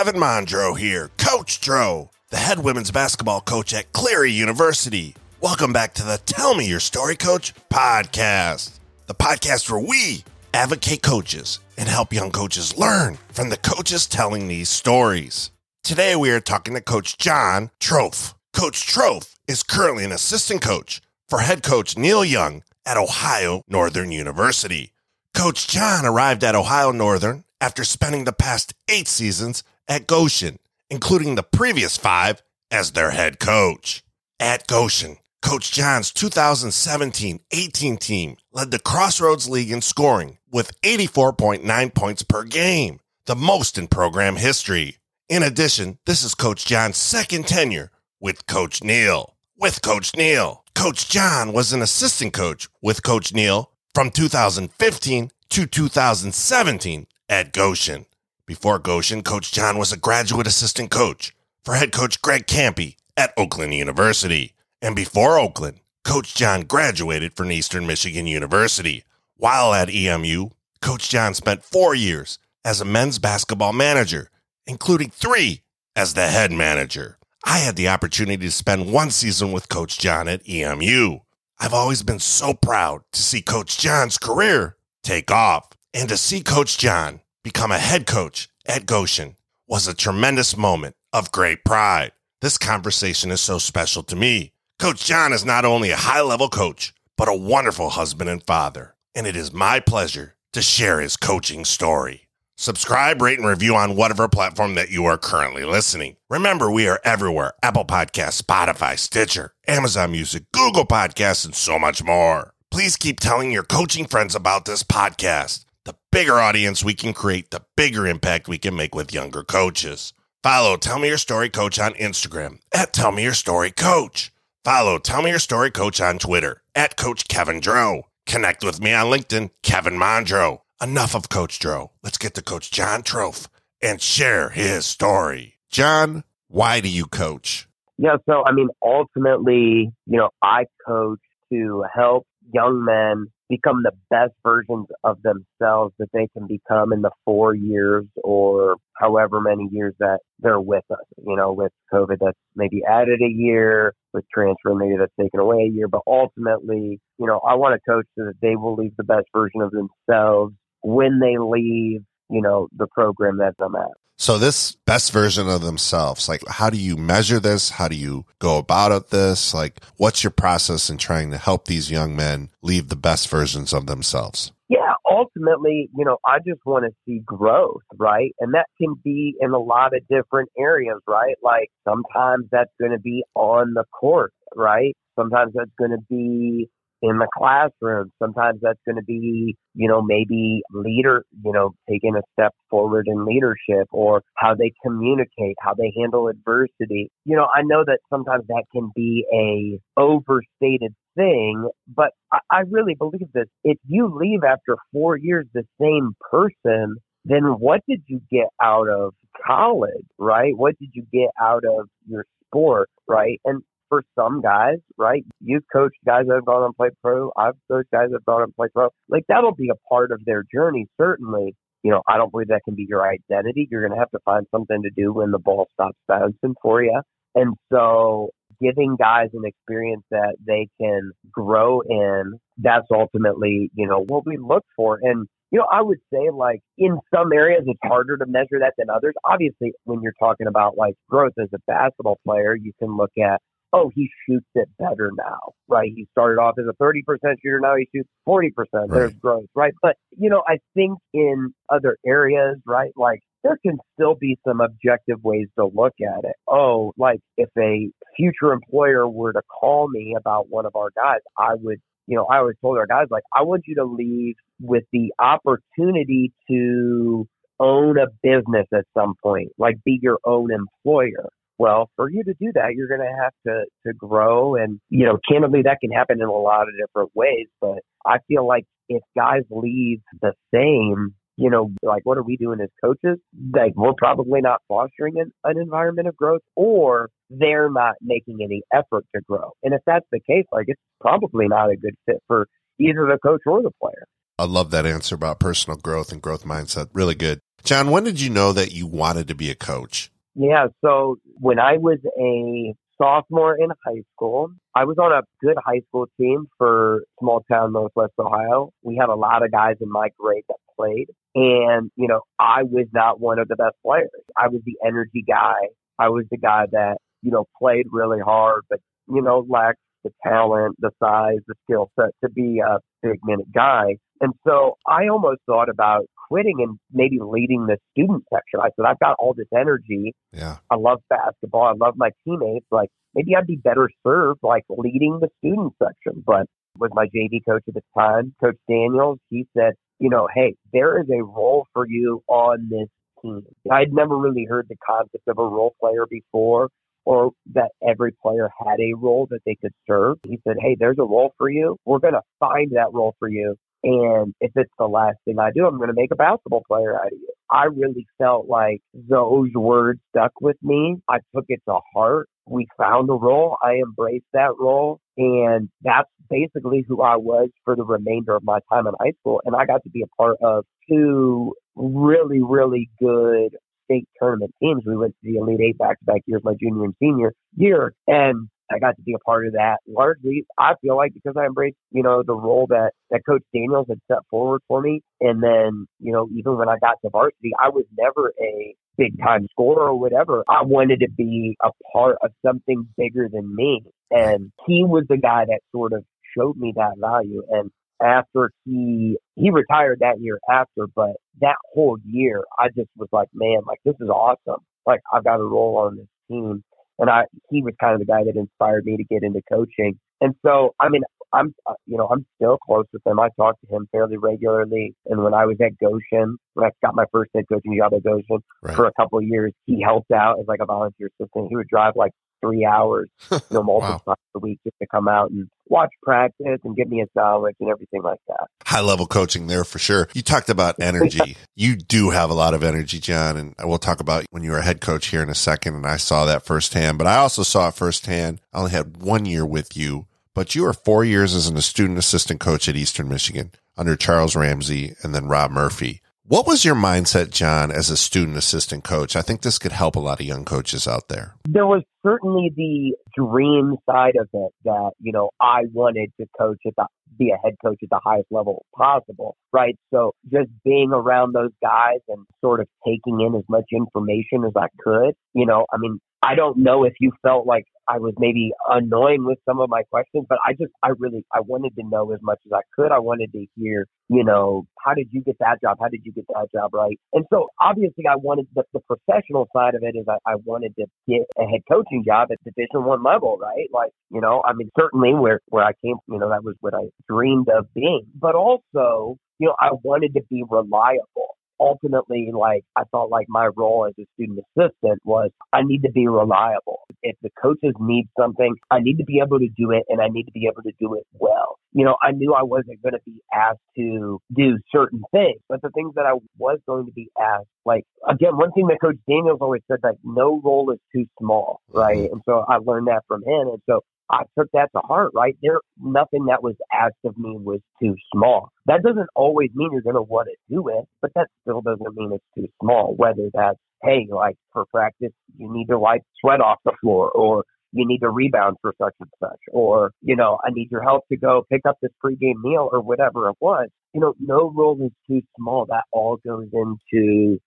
Kevin Mondro here, Coach Dro, the head women's basketball coach at Cleary University. Welcome back to the Tell Me Your Story Coach podcast, the podcast where we advocate coaches and help young coaches learn from the coaches telling these stories. Today we are talking to Coach John Trofe. Coach Trofe is currently an assistant coach for head coach Neil Young at Ohio Northern University. Coach John arrived at Ohio Northern after spending the past eight seasons at Goshen, including the previous five as their head coach. At Goshen, Coach John's 2017 18 team led the Crossroads League in scoring with 84.9 points per game, the most in program history. In addition, this is Coach John's second tenure with Coach Neil. With Coach Neil, Coach John was an assistant coach with Coach Neil from 2015 to 2017 at Goshen. Before Goshen, Coach John was a graduate assistant coach for head coach Greg Kampe at Oakland University. And before Oakland, Coach John graduated from Eastern Michigan University. While at EMU, Coach John spent four years as a men's basketball manager, including three as the head manager. I had the opportunity to spend one season with Coach John at EMU. I've always been so proud to see Coach John's career take off and to see Coach John become a head coach at Goshen was a tremendous moment of great pride. This conversation is so special to me. Coach John is not only a high level coach, but a wonderful husband and father, and it is my pleasure to share his coaching story. Subscribe, rate, and review on whatever platform that you are currently listening. Remember, we are everywhere Apple Podcasts, Spotify, Stitcher, Amazon Music, Google Podcasts, and so much more. Please keep telling your coaching friends about this podcast. Bigger audience we can create, the bigger impact we can make with younger coaches. Follow Tell Me Your Story Coach on Instagram at Tell Me Your Story Coach. Follow Tell Me Your Story Coach on Twitter at Coach Kevin Dro. Connect with me on LinkedIn, Kevin Mondro. Enough of Coach Dro. Let's get to Coach John Trofe and share his story. John, why do you coach? Yeah, so I mean, ultimately, you know, I coach to help young men become the best versions of themselves that they can become in the four years or however many years that they're with us. You know, with COVID, that's maybe added a year, with transfer, maybe that's taken away a year. But ultimately, you know, I want to coach so that they will leave the best version of themselves when they leave, you know, the program that I'm at. So this best version of themselves, like how do you measure this? How do you go about it this? Like what's your process in trying to help these young men leave the best versions of themselves? Yeah, ultimately, you know, I just want to see growth, right? And that can be in a lot of different areas, right? Like sometimes that's going to be on the court, right? Sometimes that's going to be in the classroom. Sometimes that's going to be, you know, maybe leader, you know, taking a step forward in leadership or how they communicate, how they handle adversity. You know, I know that sometimes that can be a overstated thing, but I, I really believe this. If you leave after four years the same person, then what did you get out of college, right? What did you get out of your sport, right? And for some guys, right? You've coached guys that have gone and played pro. I've coached guys that have gone and played pro. Like that'll be a part of their journey, certainly. You know, I don't believe that can be your identity. You're going to have to find something to do when the ball stops bouncing for you. And so giving guys an experience that they can grow in, that's ultimately, you know, what we look for. And, you know, I would say like in some areas it's harder to measure that than others. Obviously, when you're talking about like growth as a basketball player, you can look at oh, he shoots it better now, right? He started off as a 30% shooter, now he shoots 40%. Right. There's growth, right? But, you know, I think in other areas, right, like there can still be some objective ways to look at it. Oh, like if a future employer were to call me about one of our guys, I would, you know, I always told our guys, like, I want you to leave with the opportunity to own a business at some point, like be your own employer well, for you to do that, you're going to have to to grow, and you know, candidly, that can happen in a lot of different ways. But I feel like if guys leave the same, you know, like what are we doing as coaches? Like we're probably not fostering an, an environment of growth, or they're not making any effort to grow. And if that's the case, like it's probably not a good fit for either the coach or the player. I love that answer about personal growth and growth mindset. Really good. John, when did you know that you wanted to be a coach? Yeah, so when I was a sophomore in high school, I was on a good high school team for small town Northwest Ohio. We had a lot of guys in my grade that played. And, you know, I was not one of the best players. I was the energy guy. I was the guy that, you know, played really hard, but, you know, lacked the talent, the size, the skill set to be a big minute guy. And so I almost thought about quitting and maybe leading the student section. I said, I've got all this energy. Yeah. I love basketball. I love my teammates. Like maybe I'd be better served like leading the student section. But with my JV coach at the time, Coach Daniels, he said, you know, hey, there is a role for you on this team. I'd never really heard the concept of a role player before or that every player had a role that they could serve. He said, Hey, there's a role for you. We're going to find that role for you and if it's the last thing I do, I'm going to make a basketball player out of you. I really felt like those words stuck with me. I took it to heart. We found a role. I embraced that role. And that's basically who I was for the remainder of my time in high school. And I got to be a part of two really, really good state tournament teams. We went to the Elite Eight back to back years, my junior and senior year. And I got to be a part of that largely. I feel like because I embraced, you know, the role that, that Coach Daniels had set forward for me. And then, you know, even when I got to varsity, I was never a big time scorer or whatever. I wanted to be a part of something bigger than me. And he was the guy that sort of showed me that value. And after he he retired that year after, but that whole year I just was like, man, like this is awesome. Like I've got a role on this team and I he was kind of the guy that inspired me to get into coaching. And so, I mean, I'm uh, you know I'm still close with him. I talk to him fairly regularly. And when I was at Goshen, when I got my first head coaching job at Goshen right. for a couple of years, he helped out as like a volunteer assistant. He would drive like three hours, you know, multiple wow. times a week just to come out and watch practice and give me a sandwich and everything like that. High level coaching there for sure. You talked about energy. you do have a lot of energy, John, and we'll talk about when you were a head coach here in a second. And I saw that firsthand, but I also saw it firsthand. I only had one year with you, but you were four years as a student assistant coach at Eastern Michigan under Charles Ramsey and then Rob Murphy. What was your mindset, John, as a student assistant coach? I think this could help a lot of young coaches out there. There was certainly the dream side of it that, you know, I wanted to coach at the, be a head coach at the highest level possible, right? So just being around those guys and sort of taking in as much information as I could, you know, I mean, I don't know if you felt like I was maybe annoying with some of my questions, but I just, I really, I wanted to know as much as I could. I wanted to hear, you know, how did you get that job? How did you get that job right? And so obviously I wanted the, the professional side of it is I, I wanted to get a head coaching job at division one level, right? Like, you know, I mean, certainly where, where I came, you know, that was what I dreamed of being, but also, you know, I wanted to be reliable ultimately, like, I felt like my role as a student assistant was I need to be reliable. If the coaches need something, I need to be able to do it and I need to be able to do it well. You know, I knew I wasn't going to be asked to do certain things, but the things that I was going to be asked, like, again, one thing that Coach Daniels always said, like, no role is too small, right? Mm-hmm. And so I learned that from him. And so I took that to heart, right? There, nothing that was asked of me was too small. That doesn't always mean you're going to want to do it, but that still doesn't mean it's too small. Whether that's, hey, like for practice, you need to wipe sweat off the floor or you need to rebound for such and such, or, you know, I need your help to go pick up this pregame meal or whatever it was. You know, no role is too small. That all goes into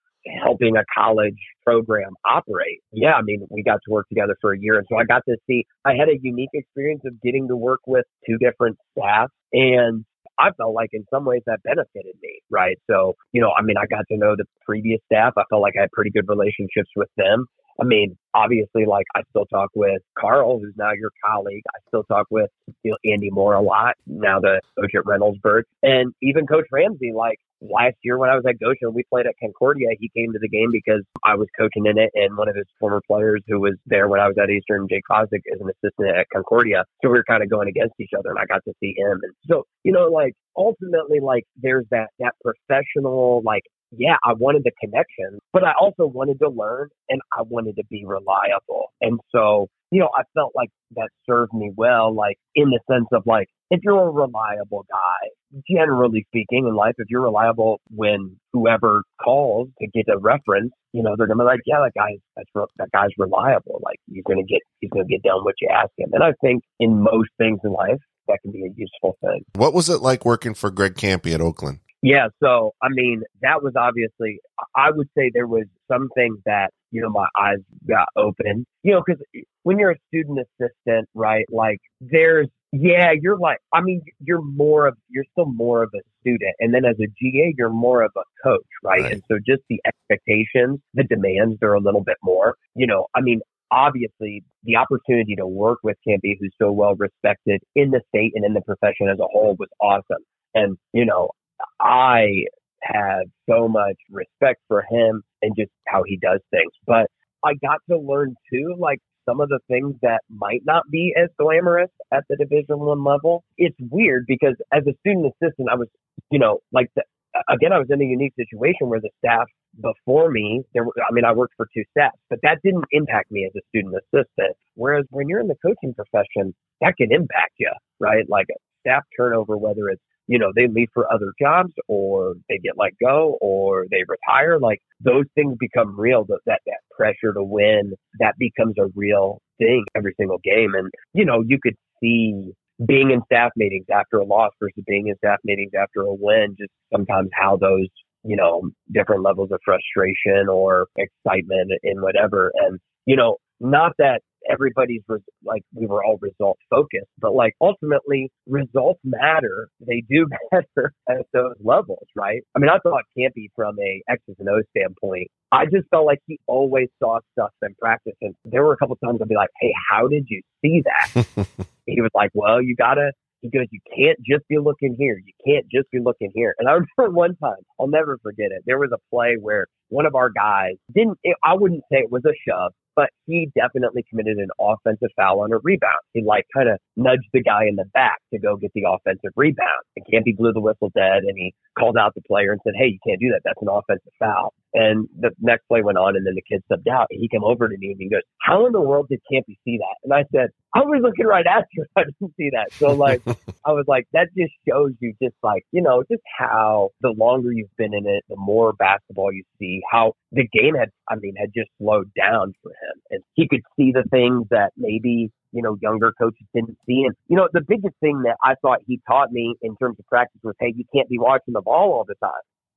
helping a college program operate. Yeah, I mean, we got to work together for a year. And so I got to see, I had a unique experience of getting to work with two different staff. And I felt like in some ways that benefited me, right? So, you know, I mean, I got to know the previous staff. I felt like I had pretty good relationships with them. I mean, obviously, like I still talk with Carl, who's now your colleague. I still talk with you know, Andy Moore a lot, now the coach at Reynoldsburg, and even Coach Ramsey. Like last year when I was at Goshen, we played at Concordia. He came to the game because I was coaching in it, and one of his former players who was there when I was at Eastern, Jake Fosdick, is an assistant at Concordia. So we were kind of going against each other, and I got to see him. And so, you know, like ultimately, like there's that that professional like yeah, I wanted the connection, but I also wanted to learn and I wanted to be reliable. And so, you know, I felt like that served me well, like in the sense of like, if you're a reliable guy, generally speaking in life, if you're reliable when whoever calls to get a reference, you know, they're gonna be like, yeah, that guy's that's re- that guy's reliable. Like he's gonna get he's gonna get done what you ask him. And I think in most things in life, that can be a useful thing. What was it like working for Greg Kampe at Oakland? Yeah, so I mean, that was obviously, I would say there was some things that, you know, my eyes got open, you know, because when you're a student assistant, right, like there's, yeah, you're like, I mean, you're more of, you're still more of a student. And then as a GA, you're more of a coach, right? right. And so just the expectations, the demands, they're a little bit more, you know, I mean, obviously the opportunity to work with Kampe, who's so well respected in the state and in the profession as a whole was awesome. And, you know, I have so much respect for him and just how he does things. But I got to learn too, like some of the things that might not be as glamorous at the division one level. It's weird because as a student assistant, I was, you know, like the, again, I was in a unique situation where the staff before me, there, were, I mean, I worked for two staffs, but that didn't impact me as a student assistant. Whereas when you're in the coaching profession, that can impact you, right? Like staff turnover, whether it's you know, they leave for other jobs or they get let go or they retire. Like those things become real. That, that, that pressure to win, that becomes a real thing every single game. And, you know, you could see being in staff meetings after a loss versus being in staff meetings after a win, just sometimes how those, you know, different levels of frustration or excitement and whatever. And, you know, not that everybody's res- like we were all result focused, but like ultimately results matter. They do matter at those levels, right? I mean, I thought Kampe from a X's and O's standpoint. I just felt like he always saw stuff in practice, and there were a couple times I'd be like, "Hey, how did you see that?" he was like, "Well, you gotta." He goes, you can't just be looking here. You can't just be looking here. And I remember one time, I'll never forget it. There was a play where one of our guys didn't, I wouldn't say it was a shove, but he definitely committed an offensive foul on a rebound. He like kind of nudged the guy in the back to go get the offensive rebound. And Kampe blew the whistle dead and he called out the player and said, Hey, you can't do that. That's an offensive foul. And the next play went on and then the kid subbed out. And he came over to me and he goes, How in the world did Kampe see that? And I said, I was looking right at you. I didn't see that. So like I was like, that just shows you just like, you know, just how the longer you've been in it, the more basketball you see, how the game had I mean, had just slowed down for him. And he could see the things that maybe you know, younger coaches didn't see. And, you know, the biggest thing that I thought he taught me in terms of practice was, hey, you can't be watching the ball all the time.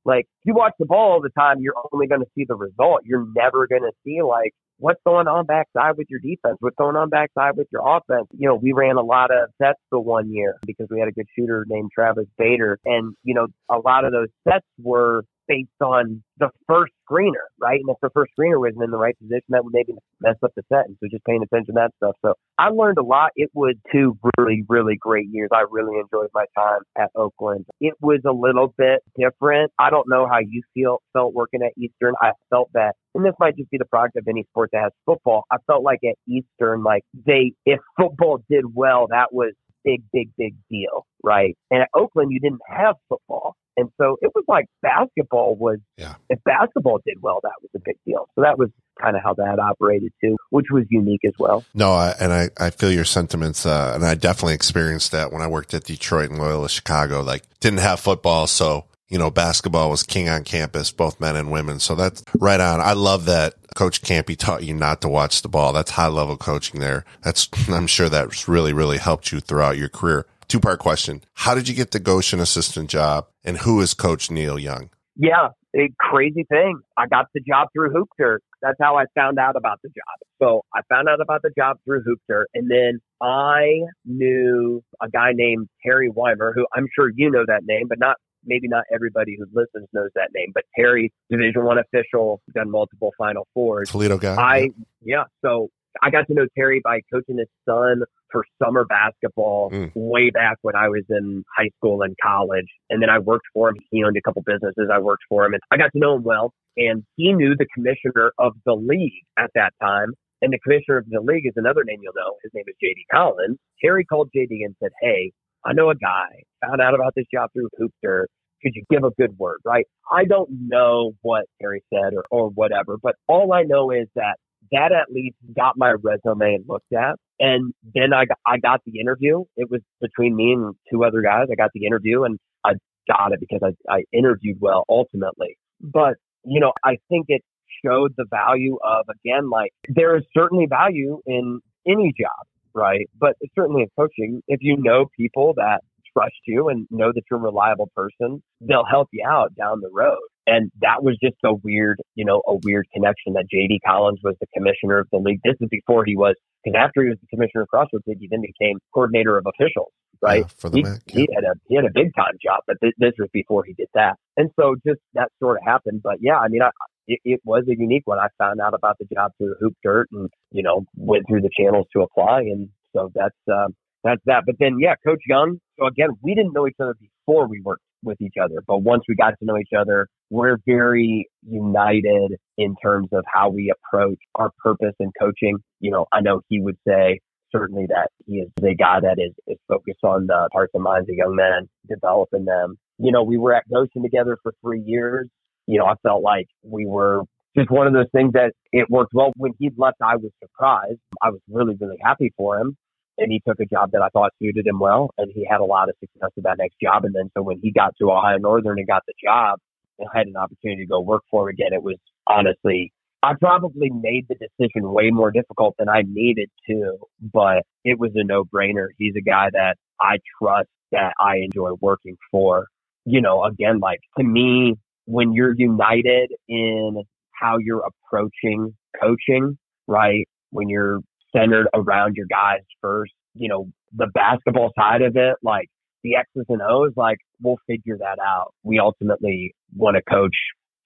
Like, if you watch the ball all the time, you're only going to see the result. You're never going to see, like, what's going on backside with your defense? What's going on backside with your offense? You know, we ran a lot of sets the one year because we had a good shooter named Travis Bader. And, you know, a lot of those sets were based on the first screener, right? And if the first screener wasn't in the right position, that would maybe mess up the set. And so just paying attention to that stuff. So I learned a lot. It was two really, really great years. I really enjoyed my time at Oakland. It was a little bit different. I don't know how you feel felt working at Eastern. I felt that and this might just be the product of any sport that has football. I felt like at Eastern, like they, if football did well, that was big, big, big deal, right? And at Oakland, you didn't have football. And so it was like basketball was, yeah. if basketball did well, that was a big deal. So that was kind of how that operated too, which was unique as well. No, I, and I, I feel your sentiments. Uh, and I definitely experienced that when I worked at Detroit and Loyola Chicago, like didn't have football. So, you know, basketball was king on campus, both men and women. So that's right on. I love that Coach Kampe taught you not to watch the ball. That's high level coaching there. That's, I'm sure that's really, really helped you throughout your career two part question. How did you get the Goshen assistant job and who is coach Neil Young? Yeah, a crazy thing. I got the job through Hoop Dirt. That's how I found out about the job. So I found out about the job through Hoop Dirt and then I knew a guy named Terry Wymer, who I'm sure you know that name, but not maybe not everybody who listens knows that name, but Terry, Division One official, done multiple Final Fours. Toledo guy. I yeah. yeah. So I got to know Terry by coaching his son for summer basketball mm. way back when I was in high school and college. And then I worked for him. He owned a couple businesses. I worked for him and I got to know him well. And he knew the commissioner of the league at that time. And the commissioner of the league is another name you'll know. His name is JD Collins. Terry called JD and said, Hey, I know a guy, found out about this job through Hoop Dirt. Could you give a good word, right? I don't know what Terry said or, or whatever, but all I know is that that at least got my resume looked at. And then I got, I got the interview. It was between me and two other guys. I got the interview and I got it because I, I interviewed well ultimately. But, you know, I think it showed the value of, again, like there is certainly value in any job, right? But certainly in coaching, if you know people that trust you and know that you're a reliable person, they'll help you out down the road. And that was just a weird, you know, a weird connection that JD Collins was the commissioner of the league. This is before he was, because after he was the commissioner of Crossroads League, he then became coordinator of officials, right? Yeah, for the he, MAC, yeah. he had a he had a big time job, but this, this was before he did that. And so just that sort of happened. But yeah, I mean, I, it, it was a unique one. I found out about the job through Hoop Dirt and you know went through the channels to apply, and so that's uh, that's that. But then yeah, Coach Young. So again, we didn't know each other before we worked with each other, but once we got to know each other, we're very united in terms of how we approach our purpose in coaching. You know, I know he would say certainly that he is the guy that is, is focused on the hearts and minds of young men, developing them. You know, we were at Goshen together for three years. You know, I felt like we were just one of those things that it worked well. When he left, I was surprised. I was really, really happy for him. And he took a job that I thought suited him well. And he had a lot of success with that next job. And then so when he got to Ohio Northern and got the job and had an opportunity to go work for him again, it was honestly I probably made the decision way more difficult than I needed to, but it was a no brainer. He's a guy that I trust that I enjoy working for. You know, again, like to me, when you're united in how you're approaching coaching, right? When you're centered around your guys first, you know, the basketball side of it, like the X's and O's, like we'll figure that out. We ultimately want to coach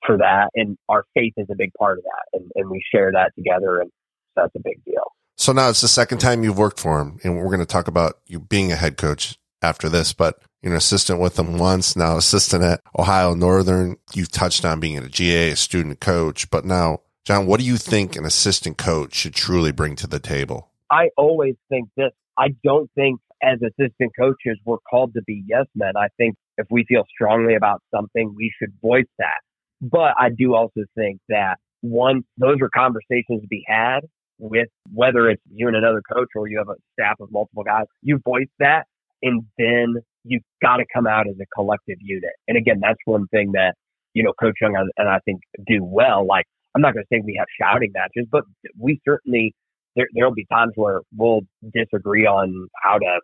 for that. And our faith is a big part of that. And, and we share that together. And that's a big deal. So now it's the second time you've worked for him, and we're going to talk about you being a head coach after this. But you're an assistant with them once, now assistant at Ohio Northern. You've touched on being a GA, a student coach, but now, John, what do you think an assistant coach should truly bring to the table? I always think this. I don't think as assistant coaches we're called to be yes men. I think if we feel strongly about something, we should voice that. But I do also think that one, those are conversations to be had with whether it's you and another coach or you have a staff of multiple guys. You voice that and then you've got to come out as a collective unit. And again, that's one thing that, you know, Coach Young and I think do well. Like, I'm not going to say we have shouting matches, but we certainly, there, there'll be times where we'll disagree on how to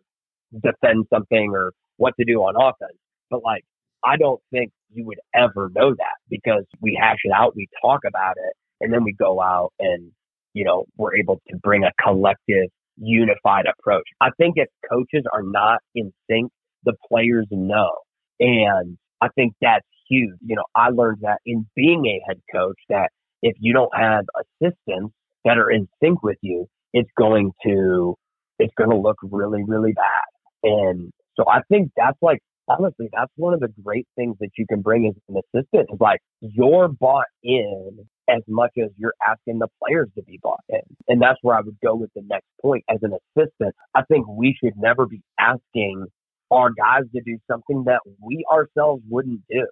defend something or what to do on offense. But like, I don't think you would ever know that because we hash it out, we talk about it, and then we go out and, you know, we're able to bring a collective, unified approach. I think if coaches are not in sync, the players know. And I think that's huge. You know, I learned that in being a head coach that if you don't have assistants that are in sync with you, it's going to, it's going to look really, really bad. And so I think that's like honestly, that's one of the great things that you can bring as an assistant is like you're bought in as much as you're asking the players to be bought in. And that's where I would go with the next point. As an assistant, I think we should never be asking our guys to do something that we ourselves wouldn't do.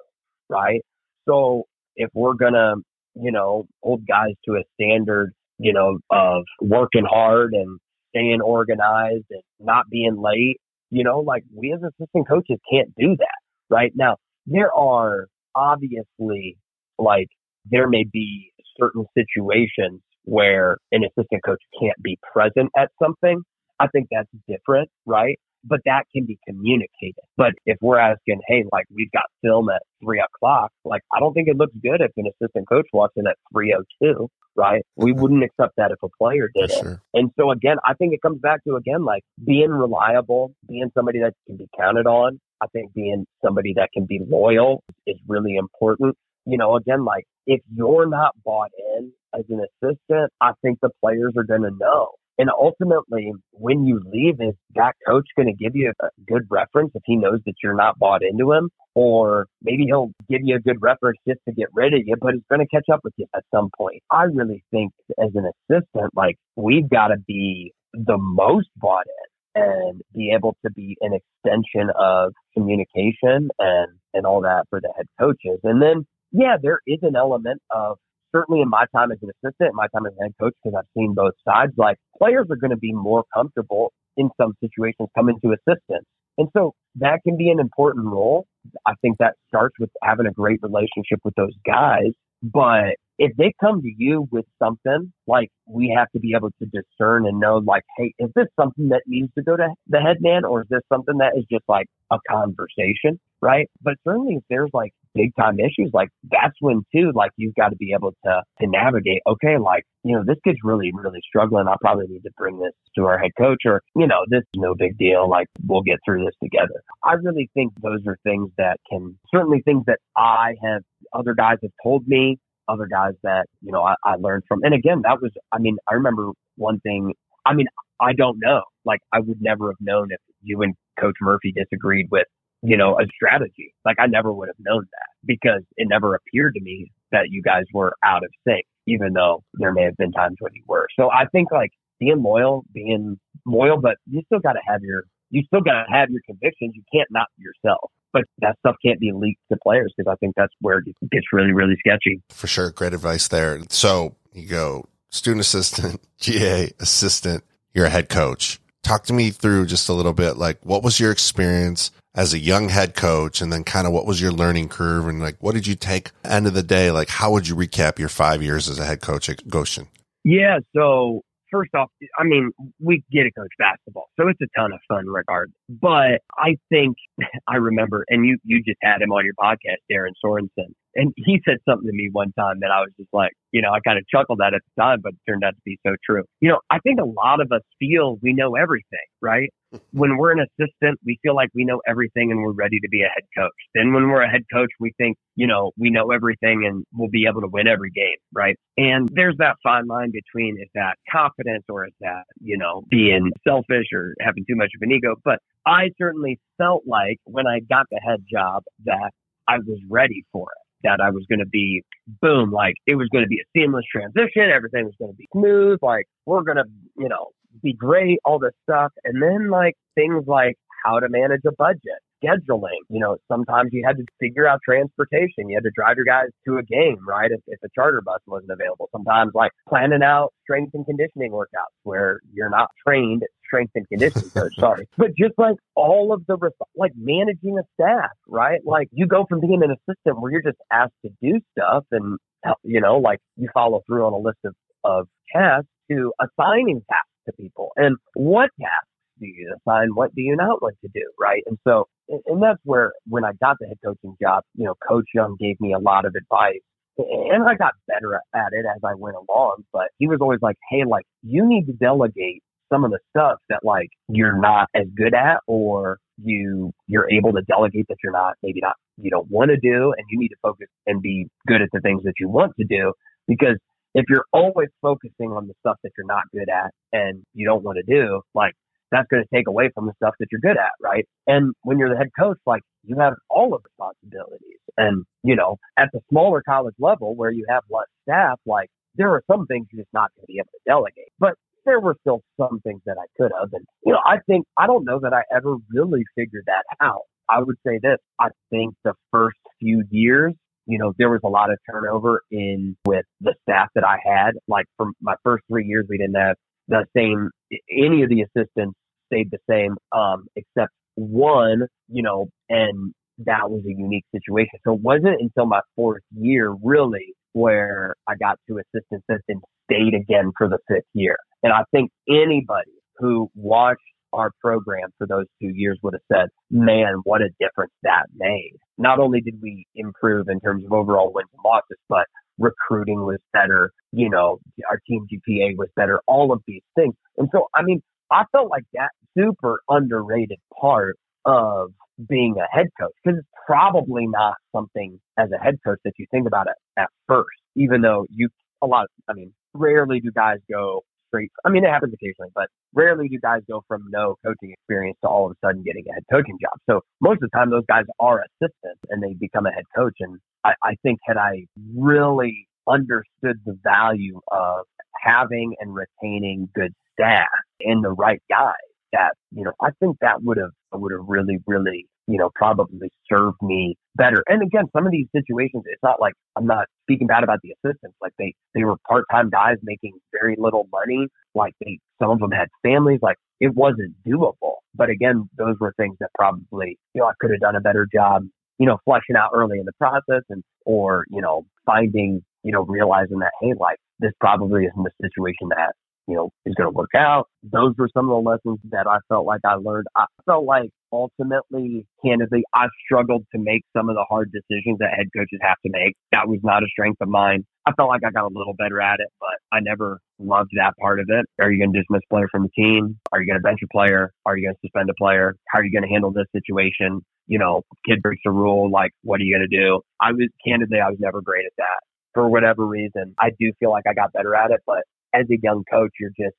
Right. So if we're going to, you know, hold guys to a standard, you know, of working hard and staying organized and not being late you know, like we as assistant coaches can't do that right now. There are obviously like there may be certain situations where an assistant coach can't be present at something. I think that's different, right? But that can be communicated. But if we're asking, hey, like we've got film at three o'clock, like I don't think it looks good if an assistant coach walks in at three o two right? We mm-hmm. wouldn't accept that if a player did it. Sure. And so again, I think it comes back to again like being reliable, being somebody that can be counted on. I think being somebody that can be loyal is really important. You know, again, like if you're not bought in as an assistant, I think the players are going to know. And ultimately, when you leave, is that coach going to give you a good reference if he knows that you're not bought into him? Or maybe he'll give you a good reference just to get rid of you, but he's going to catch up with you at some point. I really think as an assistant, like we've got to be the most bought in and be able to be an extension of communication and, and all that for the head coaches. And then, yeah, there is an element of certainly in my time as an assistant, my time as a head coach, because I've seen both sides, like players are going to be more comfortable in some situations coming to assistants. And so that can be an important role. I think that starts with having a great relationship with those guys. But if they come to you with something, like we have to be able to discern and know, like, hey, is this something that needs to go to the head man or is this something that is just like a conversation? Right. But certainly if there's like big time issues, like that's when too, like you've got to be able to, to navigate, okay, like, you know, this kid's really, really struggling. I probably need to bring this to our head coach or, you know, this is no big deal. Like we'll get through this together. I really think those are things that can certainly things that I have other guys have told me other guys that, you know, I, I learned from. And again, that was, I mean, I remember one thing, I mean, I don't know. Like, I would never have known if you and Coach Murphy disagreed with, you know, a strategy. Like, I never would have known that because it never appeared to me that you guys were out of sync, even though there may have been times when you were. So I think like being loyal, being loyal, but you still got to have your, you still got to have your convictions. You can't not yourself but that stuff can't be leaked to players because I think that's where it gets really, really sketchy. For sure. Great advice there. So you go student assistant, GA assistant, you're a head coach. Talk to me through just a little bit, like what was your experience as a young head coach and then kind of what was your learning curve and like what did you take end of the day? Like how would you recap your five years as a head coach at Goshen? Yeah. So first off, I mean, we get to coach basketball, so it's a ton of fun regardless. But I think I remember, and you you just had him on your podcast, Darren Sorensen, and he said something to me one time that I was just like, you know, I kind of chuckled at at the time, but it turned out to be so true. You know, I think a lot of us feel we know everything, right? when we're an assistant, we feel like we know everything and we're ready to be a head coach. Then when we're a head coach, we think, you know, we know everything and we'll be able to win every game, right? And there's that fine line between is that confidence or is that, you know, being selfish or having too much of an ego. But I certainly felt like when I got the head job that I was ready for it that I was going to be boom, like it was going to be a seamless transition. Everything was going to be smooth. Like we're going to, you know, be great, all this stuff. And then like things like how to manage a budget, scheduling. You know, sometimes you had to figure out transportation. You had to drive your guys to a game, right? If, if a charter bus wasn't available. Sometimes like planning out strength and conditioning workouts where you're not trained strength and conditioning coach, sorry. But just like all of the, like managing a staff, right? Like you go from being an assistant where you're just asked to do stuff and, uh, you know, like you follow through on a list of, of tasks to assigning tasks to people and what tasks do you assign? What do you not want to do? Right. And so, and that's where when I got the head coaching job, you know, Coach Young gave me a lot of advice and I got better at it as I went along, but he was always like, Hey, like you need to delegate some of the stuff that like you're not as good at or you you're able to delegate that you're not maybe not you don't want to do and you need to focus and be good at the things that you want to do because if you're always focusing on the stuff that you're not good at and you don't want to do like that's going to take away from the stuff that you're good at, right? And when you're the head coach, like you have all of the responsibilities. And, you know, at the smaller college level where you have less staff, like there are some things you're just not going to be able to delegate. But there were still some things that I could have. And, you know, I think, I don't know that I ever really figured that out. I would say this. I think the first few years, you know, there was a lot of turnover in with the staff that I had. Like for my first three years, we didn't have the same, any of the assistants stayed the same, um, except one, you know, and that was a unique situation. So it wasn't until my fourth year really where I got to assistant assistant stayed again for the fifth year. And I think anybody who watched our program for those two years would have said, man, what a difference that made. Not only did we improve in terms of overall wins and losses, but recruiting was better. You know, our team GPA was better, all of these things. And so, I mean, I felt like that super underrated part of being a head coach because it's probably not something as a head coach that you think about it at first, even though you, a lot, of, I mean, rarely do guys go straight. I mean, it happens occasionally, but rarely do guys go from no coaching experience to all of a sudden getting a head coaching job. So most of the time, those guys are assistants and they become a head coach. And I, I think had I really understood the value of having and retaining good staff and the right guys, that you know, I think that would have would have really really you know, probably served me better. And again, some of these situations, it's not like I'm not speaking bad about the assistants. Like they, they were part-time guys making very little money. Like they, some of them had families. Like it wasn't doable. But again, those were things that probably, you know, I could have done a better job, you know, fleshing out early in the process and, or, you know, finding, you know, realizing that, hey, like this probably isn't the situation that you know, is going to work out. Those were some of the lessons that I felt like I learned. I felt like ultimately, candidly, I struggled to make some of the hard decisions that head coaches have to make. That was not a strength of mine. I felt like I got a little better at it, but I never loved that part of it. Are you going to dismiss a player from the team? Are you going to bench a player? Are you going to suspend a player? How are you going to handle this situation? You know, kid breaks a rule. Like, what are you going to do? I was candidly, I was never great at that for whatever reason. I do feel like I got better at it, but as a young coach, you're just,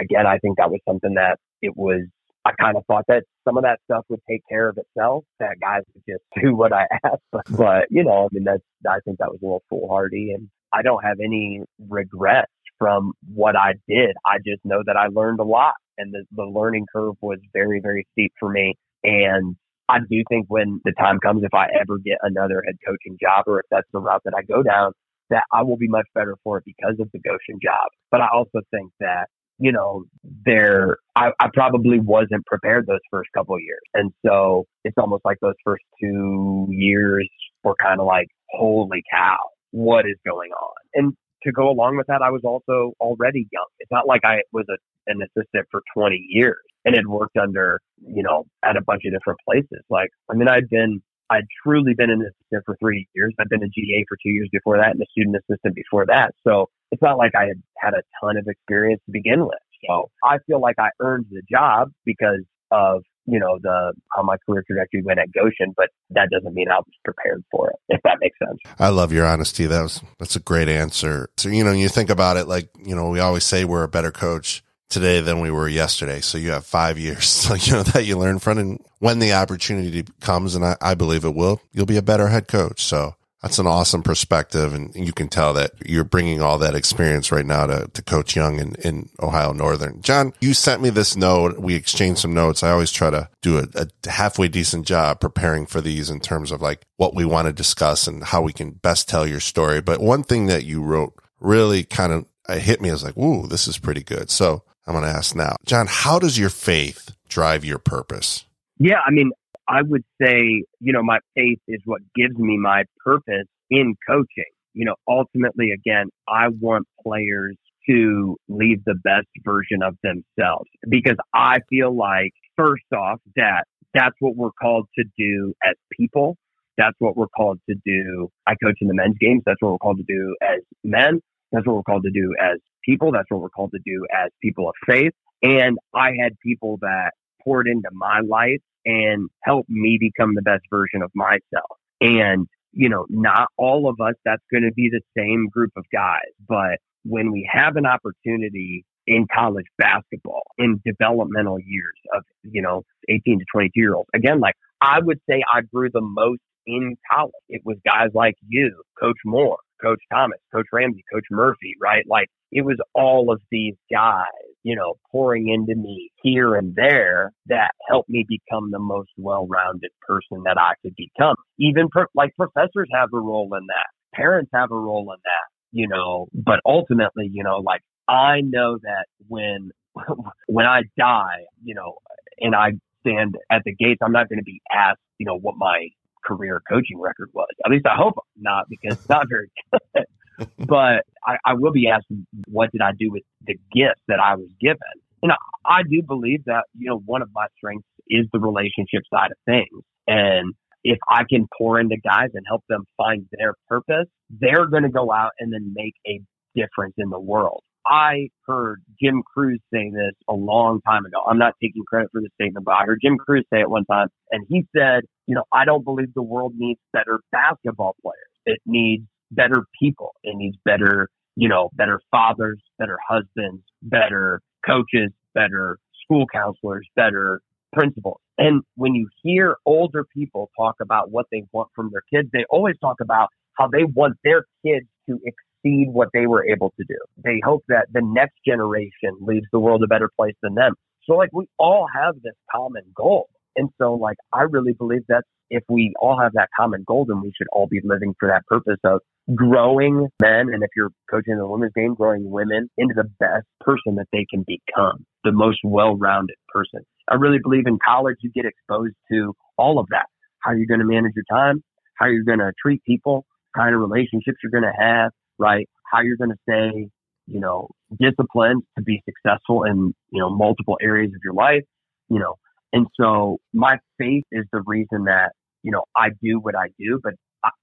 again, I think that was something that it was, I kind of thought that some of that stuff would take care of itself, that guys would just do what I asked. But, but you know, I mean, that's, I think that was a little foolhardy and I don't have any regrets from what I did. I just know that I learned a lot and the, the learning curve was very, very steep for me. And I do think when the time comes, if I ever get another head coaching job or if that's the route that I go down, that I will be much better for it because of the Goshen job. But I also think that, you know, there, I, I probably wasn't prepared those first couple years. And so it's almost like those first two years were kind of like, holy cow, what is going on? And to go along with that, I was also already young. It's not like I was a, an assistant for 20 years and had worked under, you know, at a bunch of different places. Like, I mean, I'd been I'd truly been an assistant for three years. I've been a GA for two years before that and a student assistant before that. So it's not like I had had a ton of experience to begin with. So I feel like I earned the job because of, you know, the how my career trajectory went at Goshen, but that doesn't mean I was prepared for it, if that makes sense. I love your honesty. That was that's a great answer. So, you know, you think about it like, you know, we always say we're a better coach today than we were yesterday. So you have five years, so, you know, that you learn from. And when the opportunity comes, and I, I believe it will, you'll be a better head coach. So that's an awesome perspective. And you can tell that you're bringing all that experience right now to, to coach young in, in Ohio Northern. John, you sent me this note. We exchanged some notes. I always try to do a, a halfway decent job preparing for these in terms of like what we want to discuss and how we can best tell your story. But one thing that you wrote really kind of hit me as like, ooh, this is pretty good. So I'm going to ask now. John, how does your faith drive your purpose? Yeah, I mean, I would say, you know, my faith is what gives me my purpose in coaching. You know, ultimately, again, I want players to leave the best version of themselves because I feel like, first off, that that's what we're called to do as people. That's what we're called to do. I coach in the men's games. That's what we're called to do as men. That's what we're called to do as people. That's what we're called to do as people of faith. And I had people that poured into my life and helped me become the best version of myself. And, you know, not all of us, that's going to be the same group of guys. But when we have an opportunity in college basketball in developmental years of, you know, 18 to 22 year olds, again, like I would say I grew the most in college. It was guys like you, Coach Moore, Coach Thomas, Coach Ramsey, Coach Murphy, right? Like it was all of these guys, you know, pouring into me here and there that helped me become the most well-rounded person that I could become. Even like professors have a role in that. Parents have a role in that, you know, but ultimately, you know, like I know that when, when I die, you know, and I stand at the gates, I'm not going to be asked, you know, what my career coaching record was. At least I hope not because it's not very good. but I, I will be asked, what did I do with the gifts that I was given? And I, I do believe that, you know, one of my strengths is the relationship side of things. And if I can pour into guys and help them find their purpose, they're going to go out and then make a difference in the world. I heard Jim Crews say this a long time ago. I'm not taking credit for the statement, but I heard Jim Crews say it one time, and he said, you know, I don't believe the world needs better basketball players. It needs better people. It needs better, you know, better fathers, better husbands, better coaches, better school counselors, better principals. And when you hear older people talk about what they want from their kids, they always talk about how they want their kids to exceed what they were able to do. They hope that the next generation leaves the world a better place than them. So like we all have this common goal. And so like I really believe that if we all have that common goal, then we should all be living for that purpose of growing men. And if you're coaching the women's game, growing women into the best person that they can become, the most well-rounded person. I really believe in college, you get exposed to all of that. How you're going to manage your time, how you're going to treat people, kind of relationships you're going to have, right? How you're going to stay, you know, disciplined to be successful in, you know, multiple areas of your life, you know. And so my faith is the reason that, you know, I do what I do, but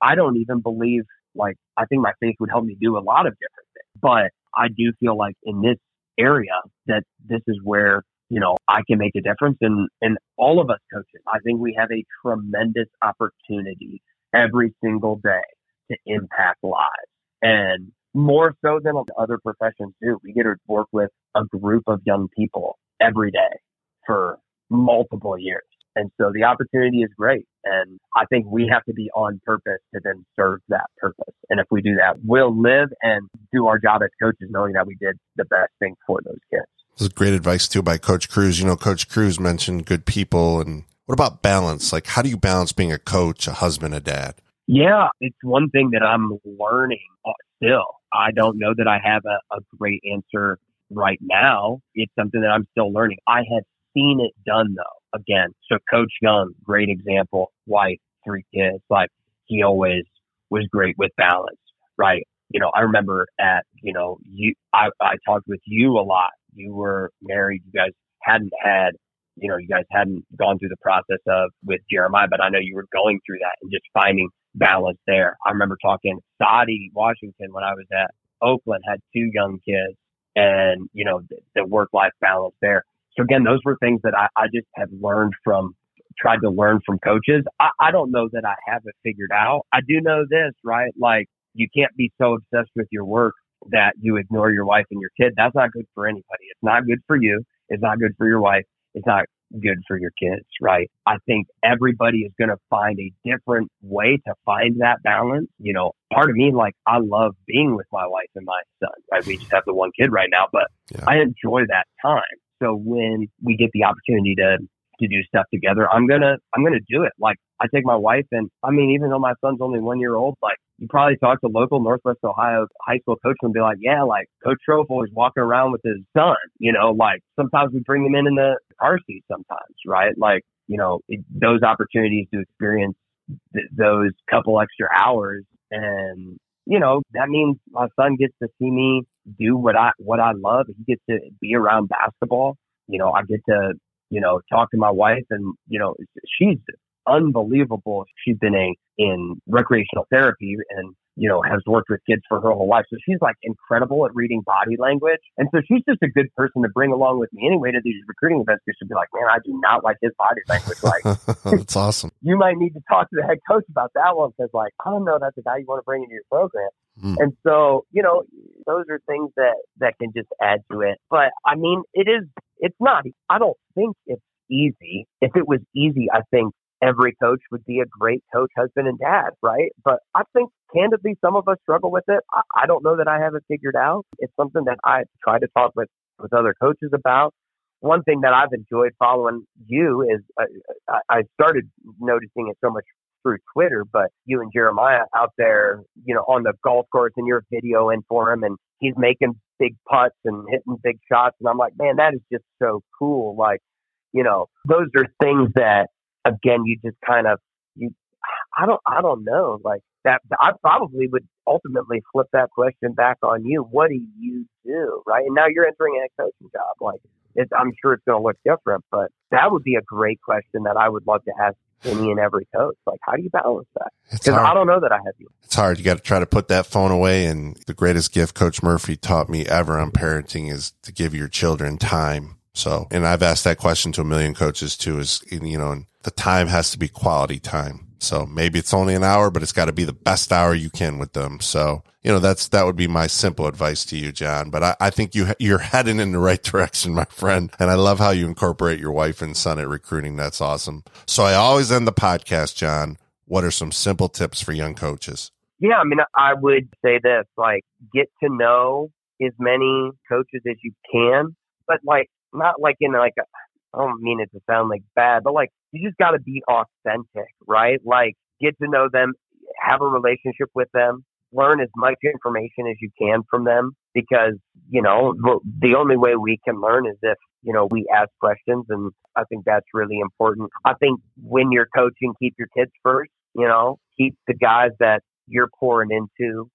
I, don't even believe like, I think my faith would help me do a lot of different things, but I do feel like in this area that this is where you know, I can make a difference. And, and all of us coaches, I think we have a tremendous opportunity every single day to impact lives. And more so than other professions do, we get to work with a group of young people every day for multiple years. And so the opportunity is great. And I think we have to be on purpose to then serve that purpose. And if we do that, we'll live and do our job as coaches knowing that we did the best thing for those kids. This is great advice too by Coach Cruz. You know, Coach Cruz mentioned good people and what about balance? Like, how do you balance being a coach, a husband, a dad? Yeah, it's one thing that I'm learning uh, still. I don't know that I have a, a great answer right now. It's something that I'm still learning. I have seen it done though. Again, so Coach Young, great example, wife, three kids. Like he always was great with balance, right? You know, I remember at, you know, you, I, I talked with you a lot. You were married. You guys hadn't had you know, you guys hadn't gone through the process of with Jeremiah, but I know you were going through that and just finding balance there. I remember talking Saddi, Washington, when I was at Oakland, had two young kids and, you know, the, the work life balance there. So again, those were things that I, I just have learned from, tried to learn from coaches. I, I don't know that I have it figured out. I do know this, right? Like you can't be so obsessed with your work that you ignore your wife and your kid. That's not good for anybody. It's not good for you. It's not good for your wife it's not good for your kids, right? I think everybody is going to find a different way to find that balance. You know, part of me, like, I love being with my wife and my son, right? We just have the one kid right now, but yeah. I enjoy that time. So when we get the opportunity to to do stuff together, I'm gonna I'm gonna do it. Like I take my wife and I mean, even though my son's only one year old, like you probably talk to local Northwest Ohio high school coach and be like, yeah, like Coach Trofel is walking around with his son. You know, like sometimes we bring him in in the car seat sometimes, right? Like you know, it, those opportunities to experience th- those couple extra hours and you know that means my son gets to see me do what I what I love. He gets to be around basketball. You know, I get to you know, talk to my wife and, you know, she's unbelievable. She's been a, in recreational therapy and, you know, has worked with kids for her whole life. So she's like incredible at reading body language. And so she's just a good person to bring along with me anyway to these recruiting events because she'll be like, man, I do not like his body language. Like, that's awesome. you might need to talk to the head coach about that one because, like, I don't know, that's the guy you want to bring into your program. Mm. And so, you know, those are things that, that can just add to it. But I mean, it is it's not. I don't think it's easy. If it was easy, I think every coach would be a great coach, husband, and dad, right? But I think candidly, some of us struggle with it. I, I don't know that I have it figured out. It's something that I try to talk with with other coaches about. One thing that I've enjoyed following you is uh, I started noticing it so much through Twitter, but you and Jeremiah out there, you know, on the golf course and you're videoing for him and he's making big putts and hitting big shots. And I'm like, man, that is just so cool. Like, you know, those are things that, again, you just kind of, you, I don't, I don't know. Like that, I probably would ultimately flip that question back on you. What do you do? Right. And now you're entering a head coaching job. Like, it's, I'm sure it's going to look different, but that would be a great question that I would love to ask any and every coach. Like, how do you balance that? Because I don't know that I have you. It's hard. You got to try to put that phone away. And the greatest gift Coach Murphy taught me ever on parenting is to give your children time. So, and I've asked that question to a million coaches too, is, you know, and the time has to be quality time. So maybe it's only an hour, but it's got to be the best hour you can with them. So, you know, that's, that would be my simple advice to you, John. But I, I think you, you're heading in the right direction, my friend. And I love how you incorporate your wife and son at recruiting. That's awesome. So I always end the podcast, John. What are some simple tips for young coaches? Yeah. I mean, I would say this, like get to know as many coaches as you can, but like, not like in like a, I don't mean it to sound like bad, but like you just got to be authentic, right? Like get to know them, have a relationship with them, learn as much information as you can from them because, you know, the only way we can learn is if, you know, we ask questions. And I think that's really important. I think when you're coaching, keep your kids first, you know, keep the guys that you're pouring into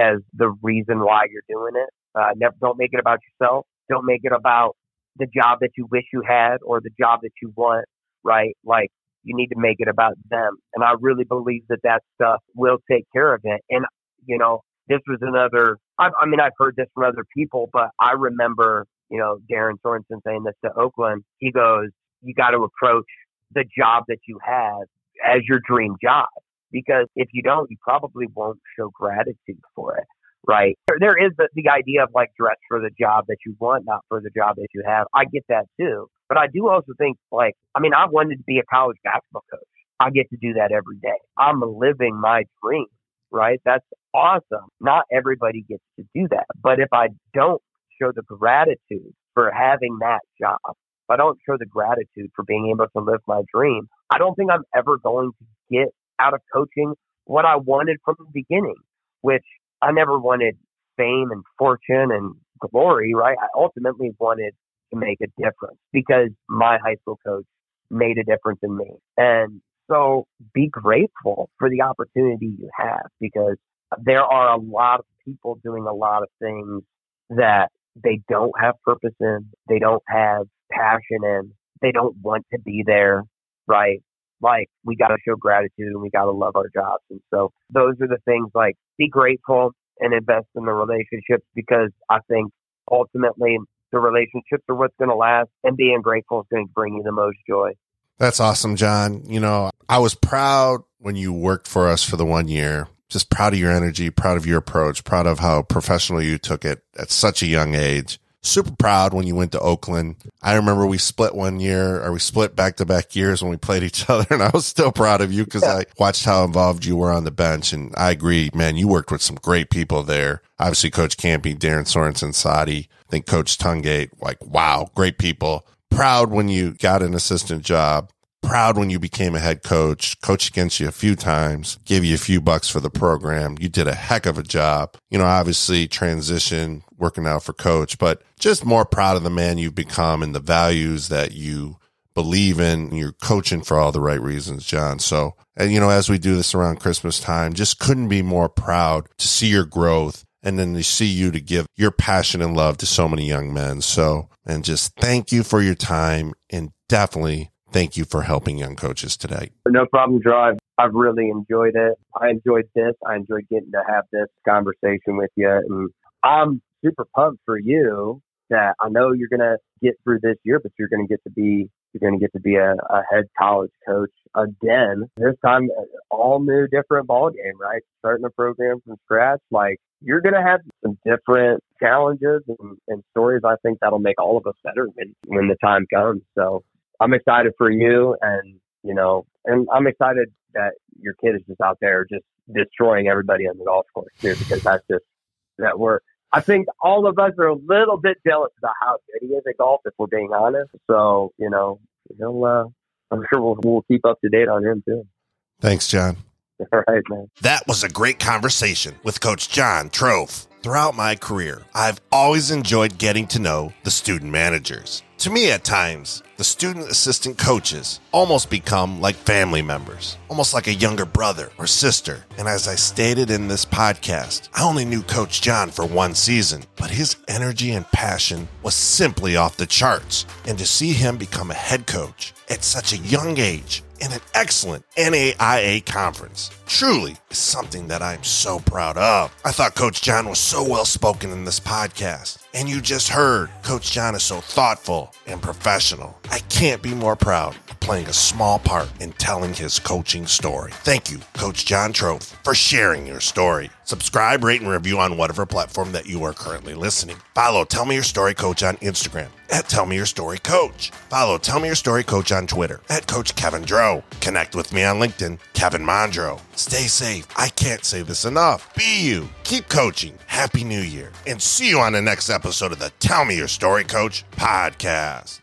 as the reason why you're doing it. Uh, never, don't make it about yourself. Don't make it about the job that you wish you had or the job that you want, right? Like you need to make it about them. And I really believe that that stuff will take care of it. And, you know, this was another, I, I mean, I've heard this from other people, but I remember, you know, Darren Sorensen saying this to Oakland. He goes, you got to approach the job that you have as your dream job. Because if you don't, you probably won't show gratitude for it right? There, There is the, the idea of like dress for the job that you want, not for the job that you have. I get that too. But I do also think like, I mean, I wanted to be a college basketball coach. I get to do that every day. I'm living my dream, right? That's awesome. Not everybody gets to do that. But if I don't show the gratitude for having that job, if I don't show the gratitude for being able to live my dream, I don't think I'm ever going to get out of coaching what I wanted from the beginning, which I never wanted fame and fortune and glory, right? I ultimately wanted to make a difference because my high school coach made a difference in me. And so be grateful for the opportunity you have because there are a lot of people doing a lot of things that they don't have purpose in, they don't have passion in, they don't want to be there, right? Like we got to show gratitude and we got to love our jobs. And so those are the things like be grateful and invest in the relationships because I think ultimately the relationships are what's going to last and being grateful is going to bring you the most joy. That's awesome, John. You know, I was proud when you worked for us for the one year. Just proud of your energy, proud of your approach, proud of how professional you took it at such a young age super proud when you went to Oakland. I remember we split one year or we split back to back years when we played each other. And I was still proud of you because yeah. I watched how involved you were on the bench. And I agree, man, you worked with some great people there. Obviously, Coach Kampe, Darren Sorensen, Saddi, I think Coach Tungate, like, wow, great people. Proud when you got an assistant job proud when you became a head coach, coached against you a few times, gave you a few bucks for the program. You did a heck of a job. You know, obviously transition working out for coach, but just more proud of the man you've become and the values that you believe in. You're coaching for all the right reasons, John. So, and you know, as we do this around Christmas time, just couldn't be more proud to see your growth and then to see you to give your passion and love to so many young men. So, and just thank you for your time and definitely Thank you for helping young coaches today. No problem, Drive. I've really enjoyed it. I enjoyed this. I enjoyed getting to have this conversation with you. And I'm super pumped for you that I know you're going to get through this year, but you're going to get to be you're going to get to be a, a, head college coach again. This time, all new, different ball game, right? Starting a program from scratch, like you're going to have some different challenges and, and stories. I think that'll make all of us better when when the time comes. So I'm excited for you and, you know, and I'm excited that your kid is just out there just destroying everybody on the golf course too, because that's just, that we're, I think all of us are a little bit jealous about how good he is at golf, if we're being honest. So, you know, he'll, uh, I'm sure we'll, we'll keep up to date on him too. Thanks, John. All right, man. That was a great conversation with Coach John Trofe. Throughout my career, I've always enjoyed getting to know the student managers. To me, at times, the student assistant coaches almost become like family members, almost like a younger brother or sister. And as I stated in this podcast, I only knew Coach John for one season, but his energy and passion was simply off the charts. And to see him become a head coach at such a young age in an excellent NAIA conference truly is something that I'm so proud of. I thought Coach John was so well spoken in this podcast. And you just heard Coach John is so thoughtful and professional. I can't be more proud of playing a small part in telling his coaching story. Thank you, Coach John Trofe, for sharing your story. Subscribe, rate, and review on whatever platform that you are currently listening. Follow Tell Me Your Story Coach on Instagram at Tell Me Your Story Coach. Follow Tell Me Your Story Coach on Twitter at Coach Kevin Dro. Connect with me on LinkedIn, Kevin Mondro. Stay safe. I can't say this enough. Be you. Keep coaching. Happy New Year. And see you on the next episode of the Tell Me Your Story Coach podcast.